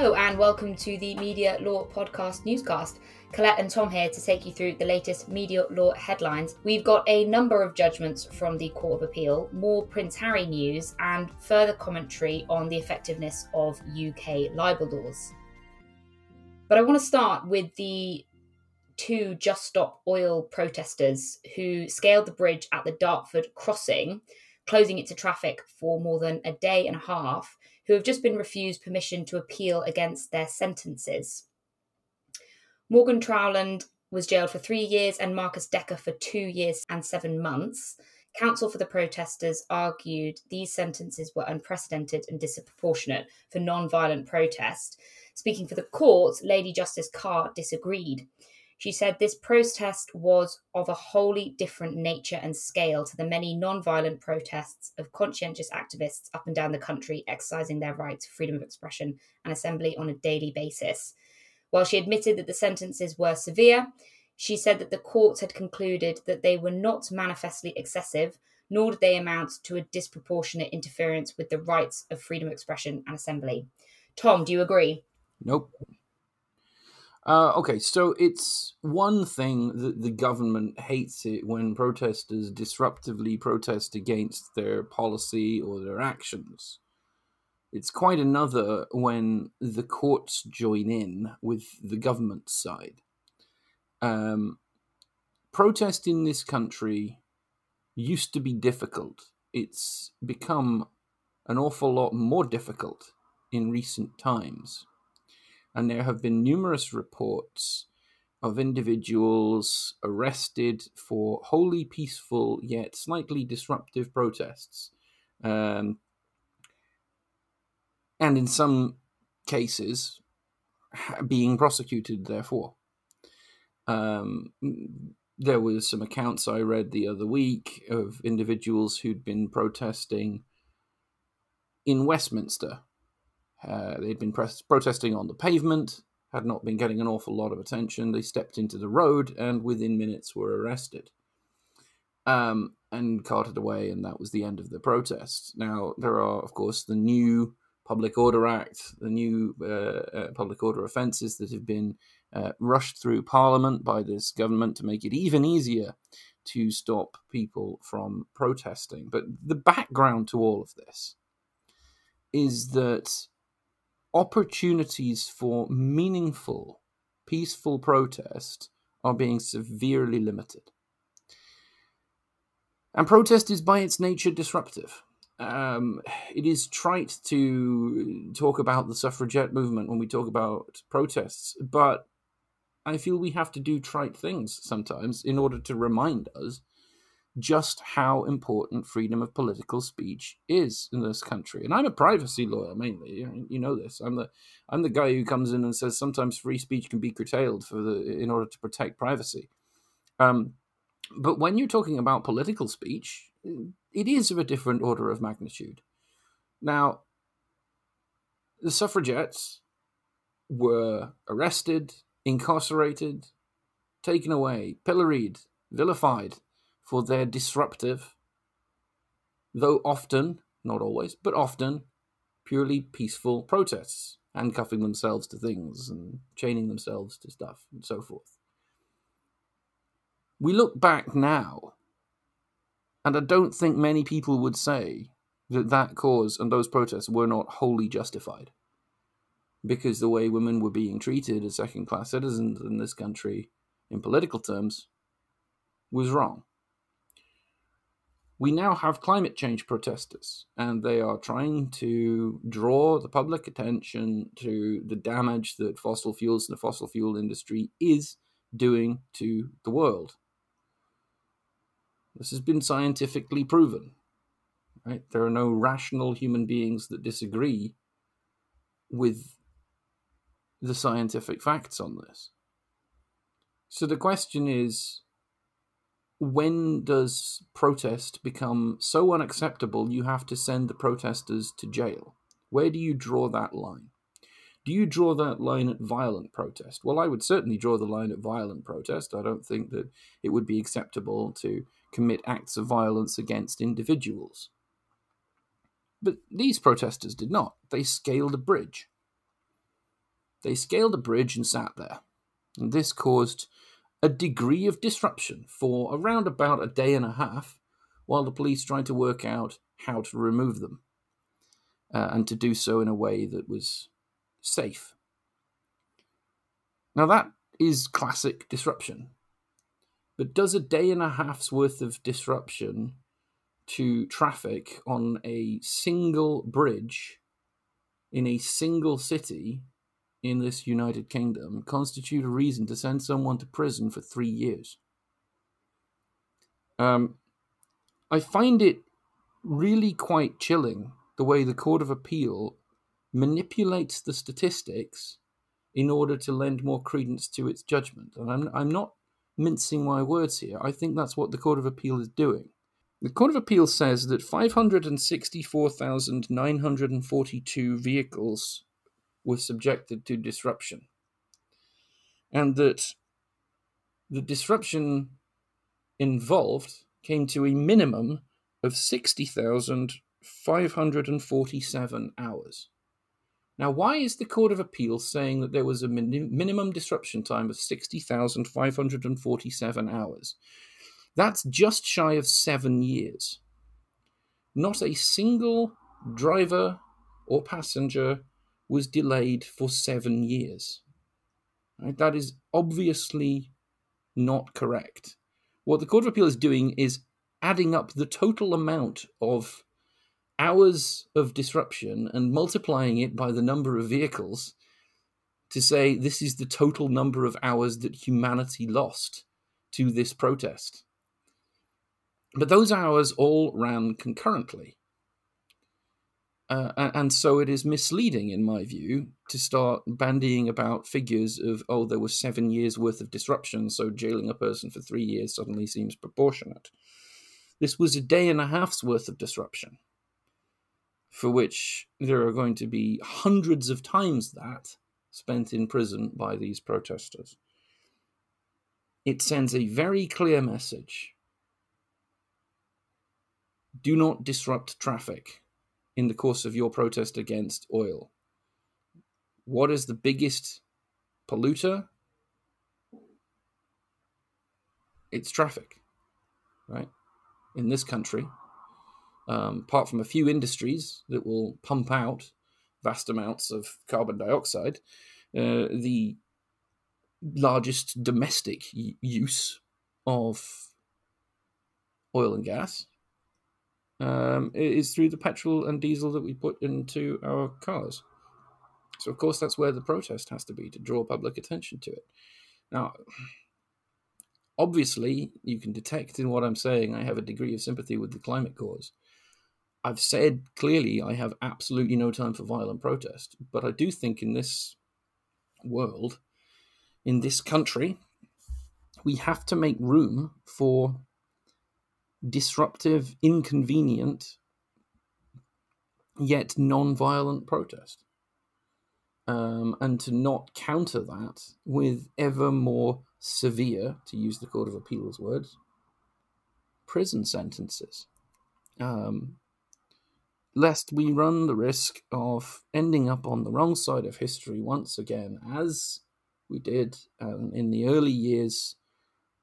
Hello, and welcome to the Media Law Podcast newscast. Colette and Tom here to take you through the latest media law headlines. We've got a number of judgments from the Court of Appeal, more Prince Harry news, and further commentary on the effectiveness of UK libel laws. But I want to start with the two Just Stop Oil protesters who scaled the bridge at the Dartford crossing, closing it to traffic for more than a day and a half who have just been refused permission to appeal against their sentences. Morgan Trowland was jailed for three years and Marcus Decker for two years and seven months. Counsel for the protesters argued these sentences were unprecedented and disproportionate for non violent protest. Speaking for the court, Lady Justice Carr disagreed. She said this protest was of a wholly different nature and scale to the many non-violent protests of conscientious activists up and down the country exercising their right to freedom of expression and assembly on a daily basis. While she admitted that the sentences were severe, she said that the courts had concluded that they were not manifestly excessive, nor did they amount to a disproportionate interference with the rights of freedom of expression and assembly. Tom, do you agree? Nope. Uh, okay, so it's one thing that the government hates it when protesters disruptively protest against their policy or their actions. It's quite another when the courts join in with the government side. Um, protest in this country used to be difficult. It's become an awful lot more difficult in recent times and there have been numerous reports of individuals arrested for wholly peaceful yet slightly disruptive protests. Um, and in some cases, being prosecuted, therefore. Um, there was some accounts I read the other week of individuals who'd been protesting in Westminster uh, they'd been press- protesting on the pavement, had not been getting an awful lot of attention. They stepped into the road and within minutes were arrested um, and carted away, and that was the end of the protest. Now, there are, of course, the new Public Order Act, the new uh, uh, public order offences that have been uh, rushed through Parliament by this government to make it even easier to stop people from protesting. But the background to all of this is that opportunities for meaningful, peaceful protest are being severely limited. And protest is by its nature disruptive. Um, it is trite to talk about the suffragette movement when we talk about protests, but I feel we have to do trite things sometimes in order to remind us just how important freedom of political speech is in this country. And I'm a privacy lawyer mainly. You know this. I'm the I'm the guy who comes in and says sometimes free speech can be curtailed for the in order to protect privacy. Um, but when you're talking about political speech, it is of a different order of magnitude. Now, the suffragettes were arrested, incarcerated, taken away, pilloried, vilified for their disruptive, though often, not always, but often, purely peaceful protests, handcuffing themselves to things and chaining themselves to stuff and so forth. We look back now, and I don't think many people would say that that cause and those protests were not wholly justified. Because the way women were being treated as second class citizens in this country, in political terms, was wrong we now have climate change protesters, and they are trying to draw the public attention to the damage that fossil fuels and the fossil fuel industry is doing to the world. This has been scientifically proven. Right? There are no rational human beings that disagree with the scientific facts on this. So the question is when does protest become so unacceptable you have to send the protesters to jail? Where do you draw that line? Do you draw that line at violent protest? Well, I would certainly draw the line at violent protest. I don't think that it would be acceptable to commit acts of violence against individuals. But these protesters did not. They scaled a bridge. They scaled a bridge and sat there. And this caused a degree of disruption for around about a day and a half while the police tried to work out how to remove them uh, and to do so in a way that was safe. Now, that is classic disruption. But does a day and a half's worth of disruption to traffic on a single bridge in a single city in this United Kingdom constitute a reason to send someone to prison for three years. Um, I find it really quite chilling the way the Court of Appeal manipulates the statistics in order to lend more credence to its judgment. And I'm, I'm not mincing my words here. I think that's what the Court of Appeal is doing. The Court of Appeal says that 564,942 vehicles were subjected to disruption. And that the disruption involved came to a minimum of 60,547 hours. Now, why is the Court of Appeal saying that there was a min- minimum disruption time of 60,547 hours? That's just shy of seven years. Not a single driver or passenger was delayed for seven years. Right? That is obviously not correct. What the Court of Appeal is doing is adding up the total amount of hours of disruption and multiplying it by the number of vehicles to say this is the total number of hours that humanity lost to this protest. But those hours all ran concurrently. Uh, and so it is misleading, in my view, to start bandying about figures of, oh, there was seven years worth of disruption, so jailing a person for three years suddenly seems proportionate. This was a day and a half's worth of disruption, for which there are going to be hundreds of times that spent in prison by these protesters. It sends a very clear message do not disrupt traffic in the course of your protest against oil. What is the biggest polluter? It's traffic, right? In this country, um, apart from a few industries that will pump out vast amounts of carbon dioxide, uh, the largest domestic use of oil and gas um, is through the petrol and diesel that we put into our cars. So, of course, that's where the protest has to be to draw public attention to it. Now, obviously, you can detect in what I'm saying I have a degree of sympathy with the climate cause. I've said clearly I have absolutely no time for violent protest, but I do think in this world, in this country, we have to make room for disruptive, inconvenient, yet non-violent protest. Um, and to not counter that with ever more severe, to use the Court of Appeal's words, prison sentences. Um, lest we run the risk of ending up on the wrong side of history once again, as we did um, in the early years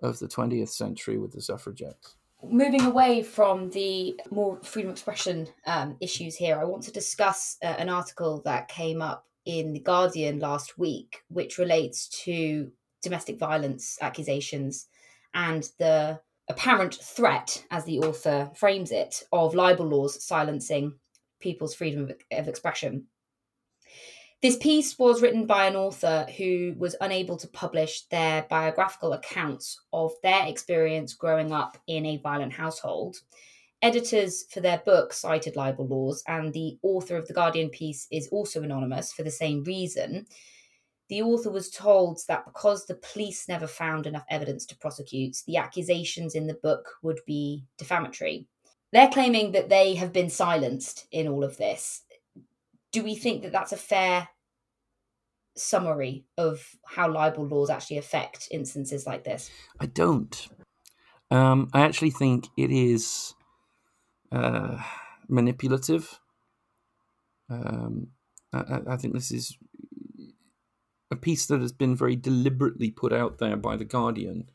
of the 20th century with the suffragettes moving away from the more freedom of expression um, issues here, I want to discuss uh, an article that came up in The Guardian last week, which relates to domestic violence accusations and the apparent threat, as the author frames it, of libel laws silencing people's freedom of, of expression. This piece was written by an author who was unable to publish their biographical accounts of their experience growing up in a violent household. Editors for their book cited libel laws, and the author of the Guardian piece is also anonymous for the same reason. The author was told that because the police never found enough evidence to prosecute, the accusations in the book would be defamatory. They're claiming that they have been silenced in all of this do we think that that's a fair summary of how libel laws actually affect instances like this? I don't. Um, I actually think it is uh, manipulative. Um, I, I, think this is a piece that has been very deliberately put out there by the Guardian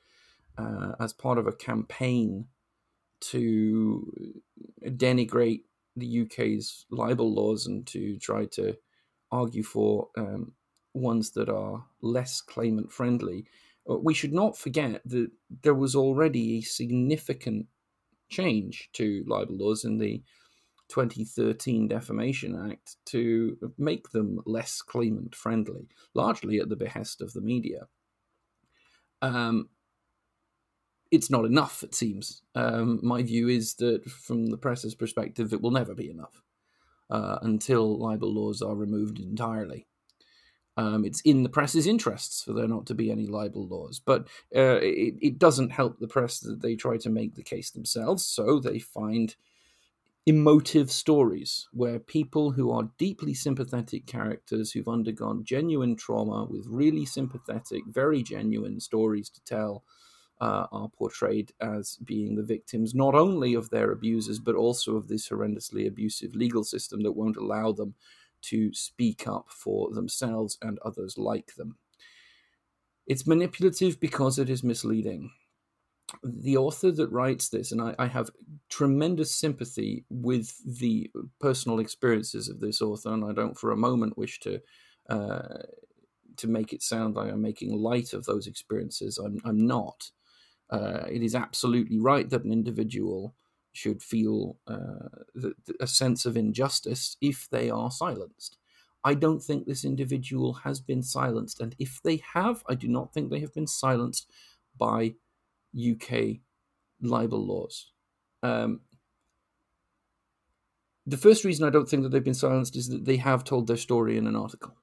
uh, as part of a campaign to denigrate the UK's libel laws and to try to argue for um, ones that are less claimant friendly. Uh, we should not forget that there was already a significant change to libel laws in the 2013 Defamation Act to make them less claimant friendly, largely at the behest of the media. Um, it's not enough, it seems. Um, my view is that from the press's perspective, it will never be enough uh, until libel laws are removed entirely. Um, it's in the press's interests for there not to be any libel laws, but uh, it, it doesn't help the press that they try to make the case themselves, so they find emotive stories where people who are deeply sympathetic characters who've undergone genuine trauma with really sympathetic, very genuine stories to tell uh, are portrayed as being the victims not only of their abusers but also of this horrendously abusive legal system that won't allow them to speak up for themselves and others like them. It's manipulative because it is misleading the author that writes this, and I, I, have tremendous sympathy with the personal experiences of this author, and I don't for a moment wish to uh, to make it sound like I'm making light of those experiences. I'm, I'm not. Uh, it is absolutely right that an individual should feel uh, the, a sense of injustice if they are silenced. I don't think this individual has been silenced, and if they have, I do not think they have been silenced by UK libel laws. Um, the first reason I don't think that they've been silenced is that they have told their story in an article.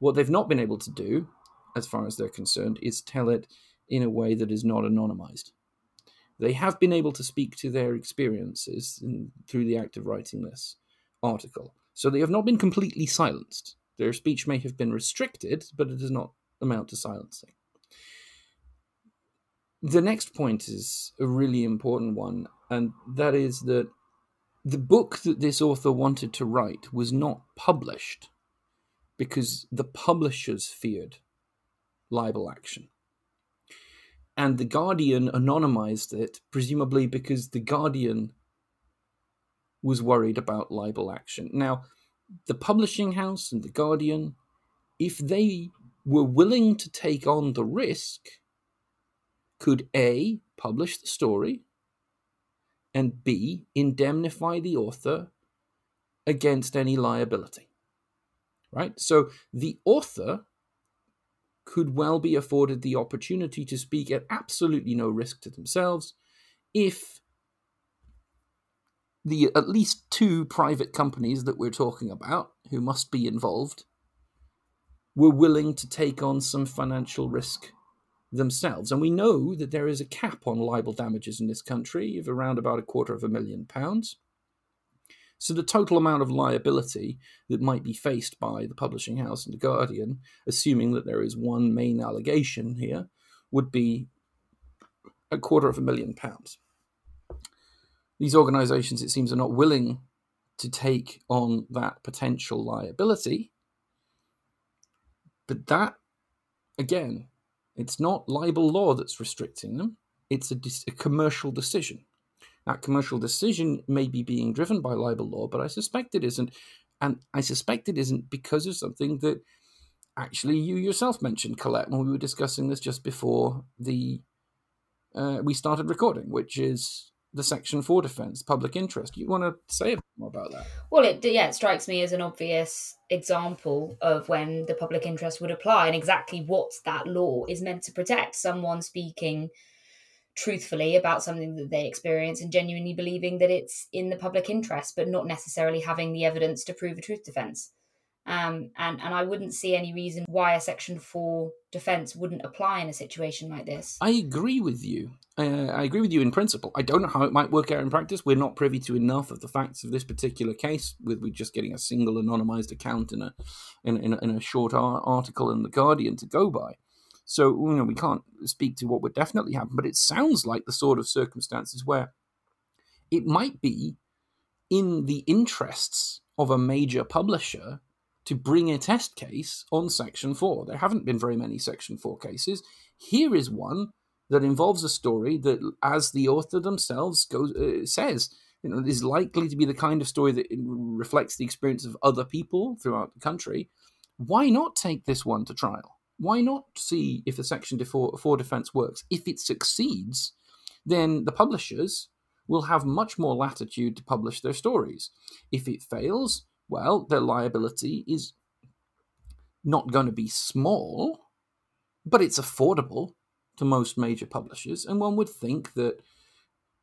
What they've not been able to do, as far as they're concerned, is tell it in a way that is not anonymized. They have been able to speak to their experiences in, through the act of writing this article. So they have not been completely silenced. Their speech may have been restricted, but it does not amount to silencing. The next point is a really important one, and that is that the book that this author wanted to write was not published because the publishers feared libel action. And The Guardian anonymized it, presumably because The Guardian was worried about libel action. Now, the publishing house and The Guardian, if they were willing to take on the risk, could A, publish the story, and B, indemnify the author against any liability. Right? So the author could well be afforded the opportunity to speak at absolutely no risk to themselves if the at least two private companies that we're talking about who must be involved were willing to take on some financial risk themselves. And we know that there is a cap on libel damages in this country of around about a quarter of a million pounds. So the total amount of liability that might be faced by the publishing house and the Guardian, assuming that there is one main allegation here, would be a quarter of a million pounds. These organisations, it seems, are not willing to take on that potential liability. But that, again, it's not libel law that's restricting them, it's a, a commercial decision. That commercial decision may be being driven by libel law, but I suspect it isn't. And I suspect it isn't because of something that actually you yourself mentioned, Colette, when we were discussing this just before the uh, we started recording, which is the Section 4 defence, public interest. You want to say a bit more about that? Well, it yeah, it strikes me as an obvious example of when the public interest would apply and exactly what that law is meant to protect. Someone speaking truthfully about something that they experience and genuinely believing that it's in the public interest, but not necessarily having the evidence to prove a truth defence. Um, and and I wouldn't see any reason why a Section Four defence wouldn't apply in a situation like this. I agree with you. Uh, I agree with you in principle. I don't know how it might work out in practice. We're not privy to enough of the facts of this particular case, with we just getting a single anonymized account in a in, in, in a short article in the Guardian to go by. So you know we can't speak to what would definitely happen, but it sounds like the sort of circumstances where it might be in the interests of a major publisher to bring a test case on Section 4. There haven't been very many Section 4 cases. Here is one that involves a story that, as the author themselves goes, uh, says, you know, is likely to be the kind of story that reflects the experience of other people throughout the country. Why not take this one to trial? Why not see if the Section 4, 4 defense works? If it succeeds, then the publishers will have much more latitude to publish their stories. If it fails, well, their liability is not going to be small, but it's affordable to most major publishers. And one would think that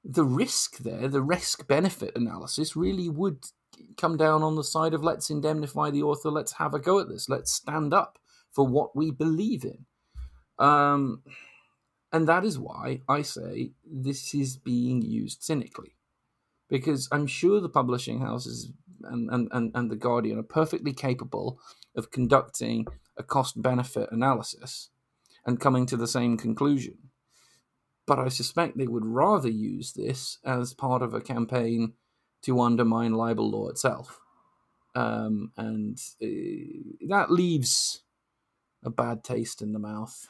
the risk there, the risk benefit analysis, really would come down on the side of let's indemnify the author, let's have a go at this, let's stand up for what we believe in. Um, and that is why I say this is being used cynically. Because I'm sure the publishing houses and, and, and, and the Guardian are perfectly capable of conducting a cost benefit analysis and coming to the same conclusion. But I suspect they would rather use this as part of a campaign to undermine libel law itself. Um, and uh, that leaves a bad taste in the mouth.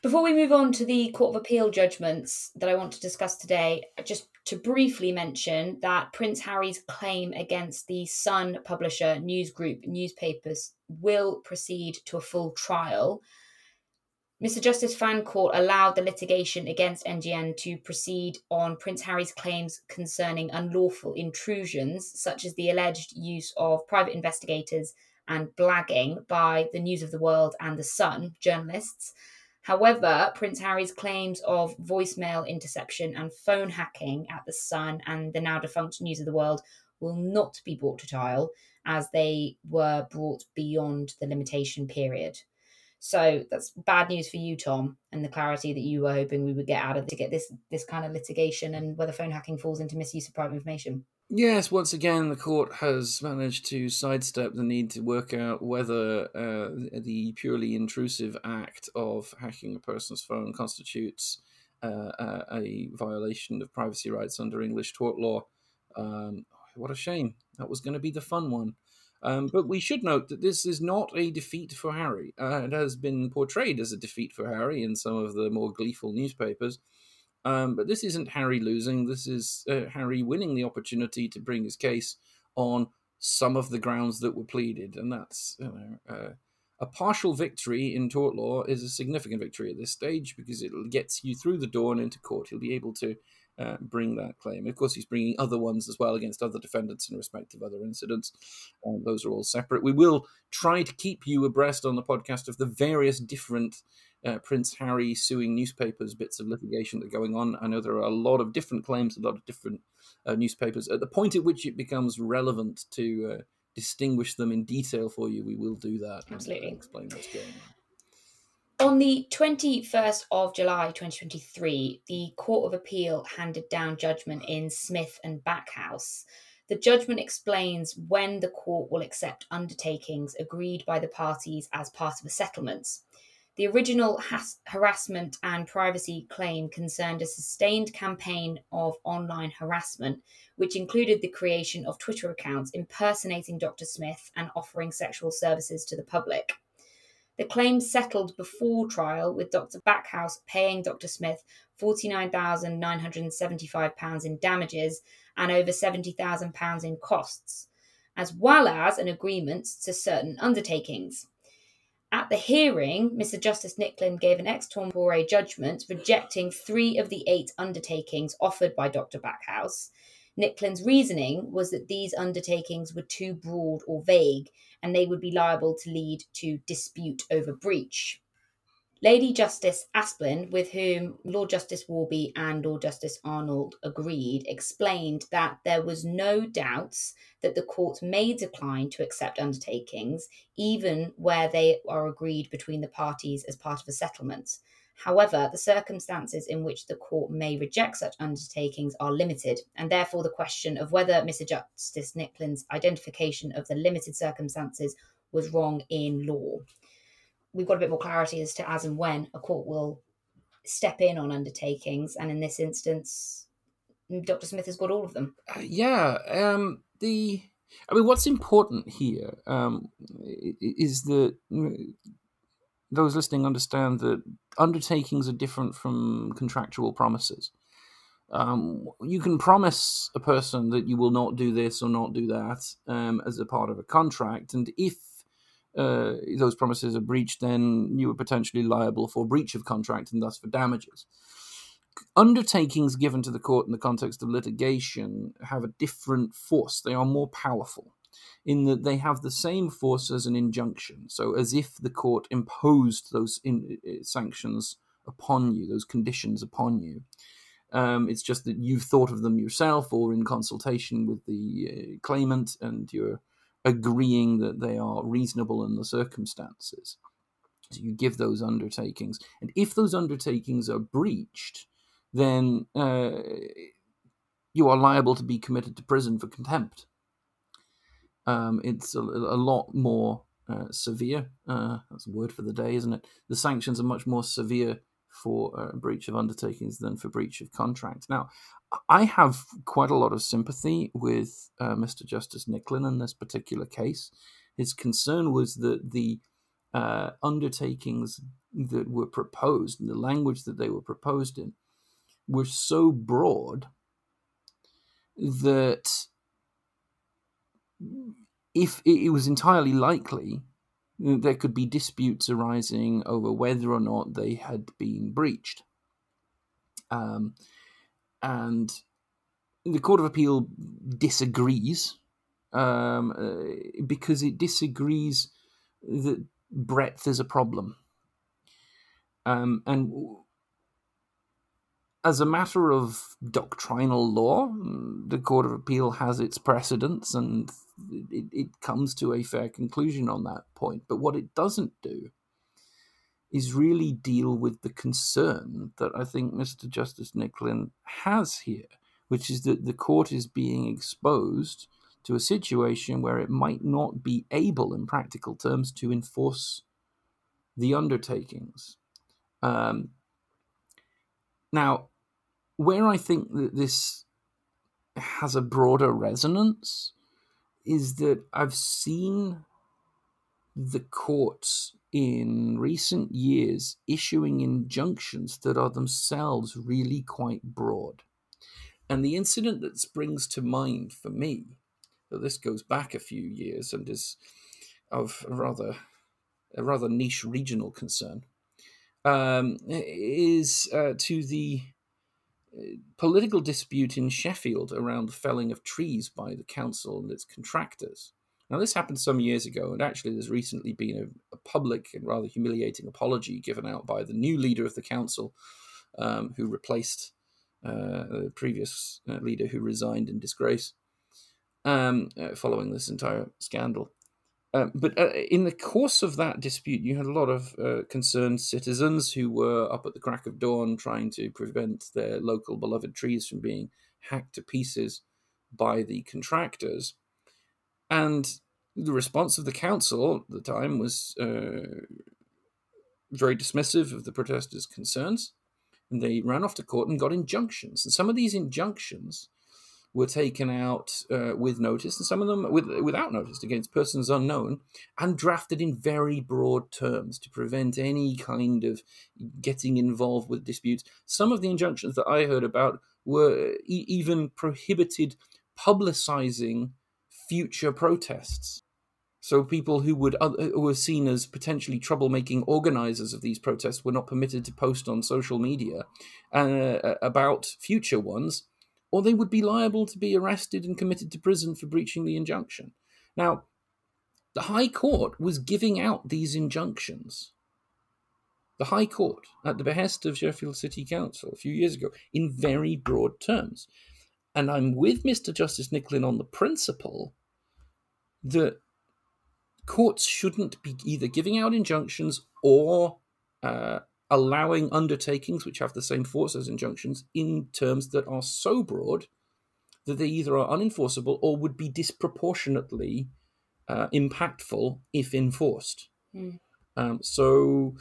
Before we move on to the Court of Appeal judgments that I want to discuss today, just to briefly mention that Prince Harry's claim against the Sun publisher News Group newspapers will proceed to a full trial. Mr. Justice Fancourt allowed the litigation against NGN to proceed on Prince Harry's claims concerning unlawful intrusions, such as the alleged use of private investigators and blagging by the News of the World and The Sun journalists However, Prince Harry's claims of voicemail interception and phone hacking at The Sun and the now defunct News of the World will not be brought to trial as they were brought beyond the limitation period. So that's bad news for you, Tom, and the clarity that you were hoping we would get out of to get this this kind of litigation and whether phone hacking falls into misuse of private information. Yes, once again, the court has managed to sidestep the need to work out whether uh, the purely intrusive act of hacking a person's phone constitutes uh, a violation of privacy rights under English tort law. Um, what a shame. That was going to be the fun one. Um, but we should note that this is not a defeat for Harry. Uh, it has been portrayed as a defeat for Harry in some of the more gleeful newspapers. Um, but this isn't Harry losing. This is uh, Harry winning the opportunity to bring his case on some of the grounds that were pleaded, and that's you know, uh, a partial victory in tort law is a significant victory at this stage because it gets you through the door and into court. He'll be able to uh, bring that claim. Of course, he's bringing other ones as well against other defendants in respect of other incidents. Uh, those are all separate. We will try to keep you abreast on the podcast of the various different uh, Prince Harry suing newspapers, bits of litigation that are going on. I know there are a lot of different claims, a lot of different uh, newspapers. At the point at which it becomes relevant to uh, distinguish them in detail for you, we will do that. Absolutely. And, explain what's going on. On the 21st of July 2023, the Court of Appeal handed down judgment in Smith and Backhouse. The judgment explains when the court will accept undertakings agreed by the parties as part of a settlement. The original has- harassment and privacy claim concerned a sustained campaign of online harassment, which included the creation of Twitter accounts impersonating Dr. Smith and offering sexual services to the public. The claim settled before trial, with Dr. Backhouse paying Dr. Smith £49,975 in damages and over £70,000 in costs, as well as an agreement to certain undertakings. At the hearing, Mr. Justice Nicklin gave an ex tempore judgment rejecting three of the eight undertakings offered by Dr. Backhouse. Nicklin's reasoning was that these undertakings were too broad or vague and they would be liable to lead to dispute over breach. Lady Justice Asplin, with whom Lord Justice Warby and Lord Justice Arnold agreed, explained that there was no doubts that the court may decline to accept undertakings, even where they are agreed between the parties as part of a settlement. However, the circumstances in which the court may reject such undertakings are limited, and therefore the question of whether Mr. Justice Nicklin's identification of the limited circumstances was wrong in law we've got a bit more clarity as to as and when a court will step in on undertakings, and in this instance, Dr. Smith has got all of them. Uh, yeah, um, the I mean, what's important here um, is that those listening understand that undertakings are different from contractual promises. Um, you can promise a person that you will not do this or not do that um, as a part of a contract, and if uh, those promises are breached, then you are potentially liable for breach of contract and thus for damages. Undertakings given to the court in the context of litigation have a different force. They are more powerful in that they have the same force as an injunction. So, as if the court imposed those in, uh, sanctions upon you, those conditions upon you. Um, it's just that you've thought of them yourself or in consultation with the uh, claimant and you're agreeing that they are reasonable in the circumstances. So you give those undertakings. And if those undertakings are breached, then uh, you are liable to be committed to prison for contempt. Um, it's a, a, lot more uh, severe. Uh, that's a word for the day, isn't it? The sanctions are much more severe for uh, breach of undertakings than for breach of contract. Now, I have quite a lot of sympathy with uh, Mr. Justice Nicklin in this particular case. His concern was that the uh, undertakings that were proposed and the language that they were proposed in were so broad that if it was entirely likely there could be disputes arising over whether or not they had been breached. Um, and the Court of Appeal disagrees um, uh, because it disagrees that breadth is a problem. Um, and as a matter of doctrinal law, the Court of Appeal has its precedents and it, it comes to a fair conclusion on that point. But what it doesn't do is really deal with the concern that I think Mr. Justice Nicklin has here, which is that the court is being exposed to a situation where it might not be able, in practical terms, to enforce the undertakings. Um, now, where I think that this has a broader resonance is that I've seen the courts in recent years issuing injunctions that are themselves really quite broad. And the incident that springs to mind for me, that this goes back a few years and is of a rather a rather niche regional concern, um, is uh, to the political dispute in Sheffield around the felling of trees by the council and its contractors. Now, this happened some years ago, and actually, there's recently been a, a public and rather humiliating apology given out by the new leader of the council, um, who replaced uh, the previous uh, leader who resigned in disgrace um, uh, following this entire scandal. Um, but uh, in the course of that dispute, you had a lot of uh, concerned citizens who were up at the crack of dawn trying to prevent their local beloved trees from being hacked to pieces by the contractors. And the response of the council at the time was uh, very dismissive of the protesters' concerns. And they ran off to court and got injunctions. And some of these injunctions were taken out uh, with notice, and some of them with, without notice against persons unknown, and drafted in very broad terms to prevent any kind of getting involved with disputes. Some of the injunctions that I heard about were e- even prohibited publicizing future protests. So people who would who were seen as potentially troublemaking organizers of these protests were not permitted to post on social media uh, about future ones, or they would be liable to be arrested and committed to prison for breaching the injunction. Now, the High Court was giving out these injunctions. The High Court, at the behest of Sheffield City Council a few years ago, in very broad terms. And I'm with Mr. Justice Nicklin on the principle that courts shouldn't be either giving out injunctions or uh, allowing undertakings which have the same force as injunctions in terms that are so broad that they either are unenforceable or would be disproportionately uh, impactful if enforced. Mm. Um, so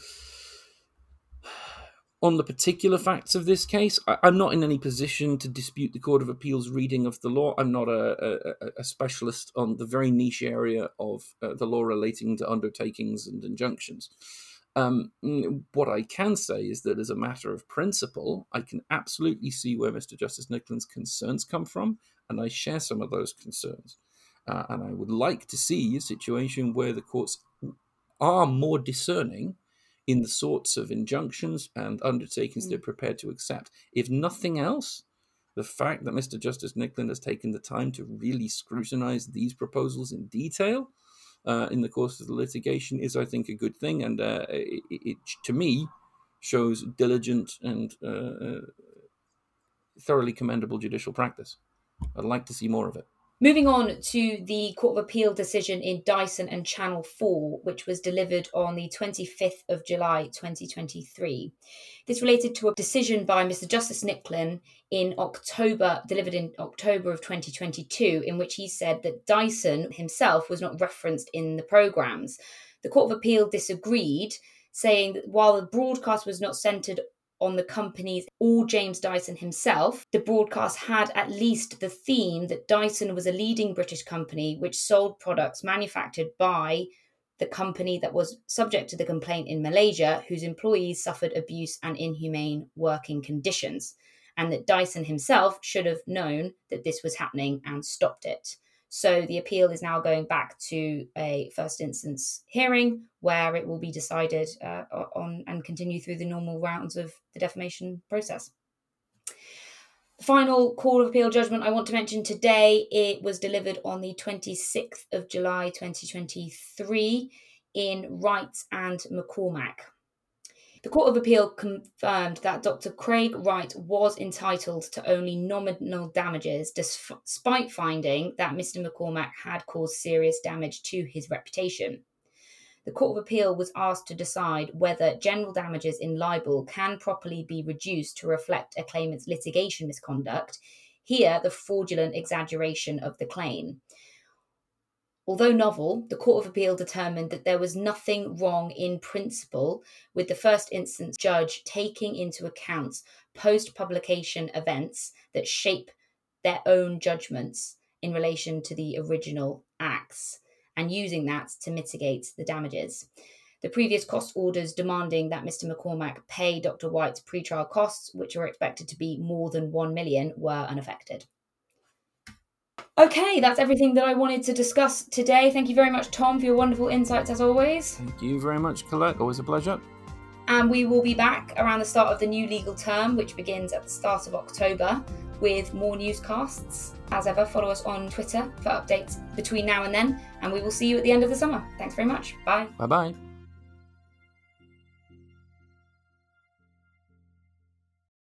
on the particular facts of this case, I, am not in any position to dispute the Court of Appeal's reading of the law. I'm not a, a, a specialist on the very niche area of uh, the law relating to undertakings and injunctions. Um, what I can say is that, as a matter of principle, I can absolutely see where Mr. Justice Nicklin's concerns come from, and I share some of those concerns. Uh, and I would like to see a situation where the courts are more discerning in the sorts of injunctions and undertakings mm. they're prepared to accept. If nothing else, the fact that Mr. Justice Nicklen has taken the time to really scrutinize these proposals in detail uh, in the course of the litigation is, I think, a good thing. And uh, it, it, to me, shows diligent and uh, uh, thoroughly commendable judicial practice. I'd like to see more of it. Moving on to the Court of Appeal decision in Dyson and Channel 4, which was delivered on the 25th of July 2023. This related to a decision by Mr. Justice Nicklin in October, delivered in October of 2022, in which he said that Dyson himself was not referenced in the programmes. The Court of Appeal disagreed, saying that while the broadcast was not centred on the companies or James Dyson himself, the broadcast had at least the theme that Dyson was a leading British company which sold products manufactured by the company that was subject to the complaint in Malaysia, whose employees suffered abuse and inhumane working conditions, and that Dyson himself should have known that this was happening and stopped it. So the appeal is now going back to a first instance hearing where it will be decided uh, on and continue through the normal rounds of the defamation process. The final Court of Appeal judgment I want to mention today, it was delivered on the 26th of July 2023 in Wright and McCormack. The Court of Appeal confirmed that Dr. Craig Wright was entitled to only nominal damages, despite finding that Mr. McCormack had caused serious damage to his reputation. The Court of Appeal was asked to decide whether general damages in libel can properly be reduced to reflect a claimant's litigation misconduct, here, the fraudulent exaggeration of the claim. Although novel, the Court of Appeal determined that there was nothing wrong in principle with the first instance judge taking into account post publication events that shape their own judgments in relation to the original acts and using that to mitigate the damages. The previous cost orders demanding that Mr. McCormack pay Dr. White's pretrial costs, which were expected to be more than 1 million, were unaffected. Okay, that's everything that I wanted to discuss today. Thank you very much, Tom, for your wonderful insights as always. Thank you very much, Colette. Always a pleasure. And we will be back around the start of the new legal term, which begins at the start of October, with more newscasts. As ever, follow us on Twitter for updates between now and then, and we will see you at the end of the summer. Thanks very much. Bye. Bye bye.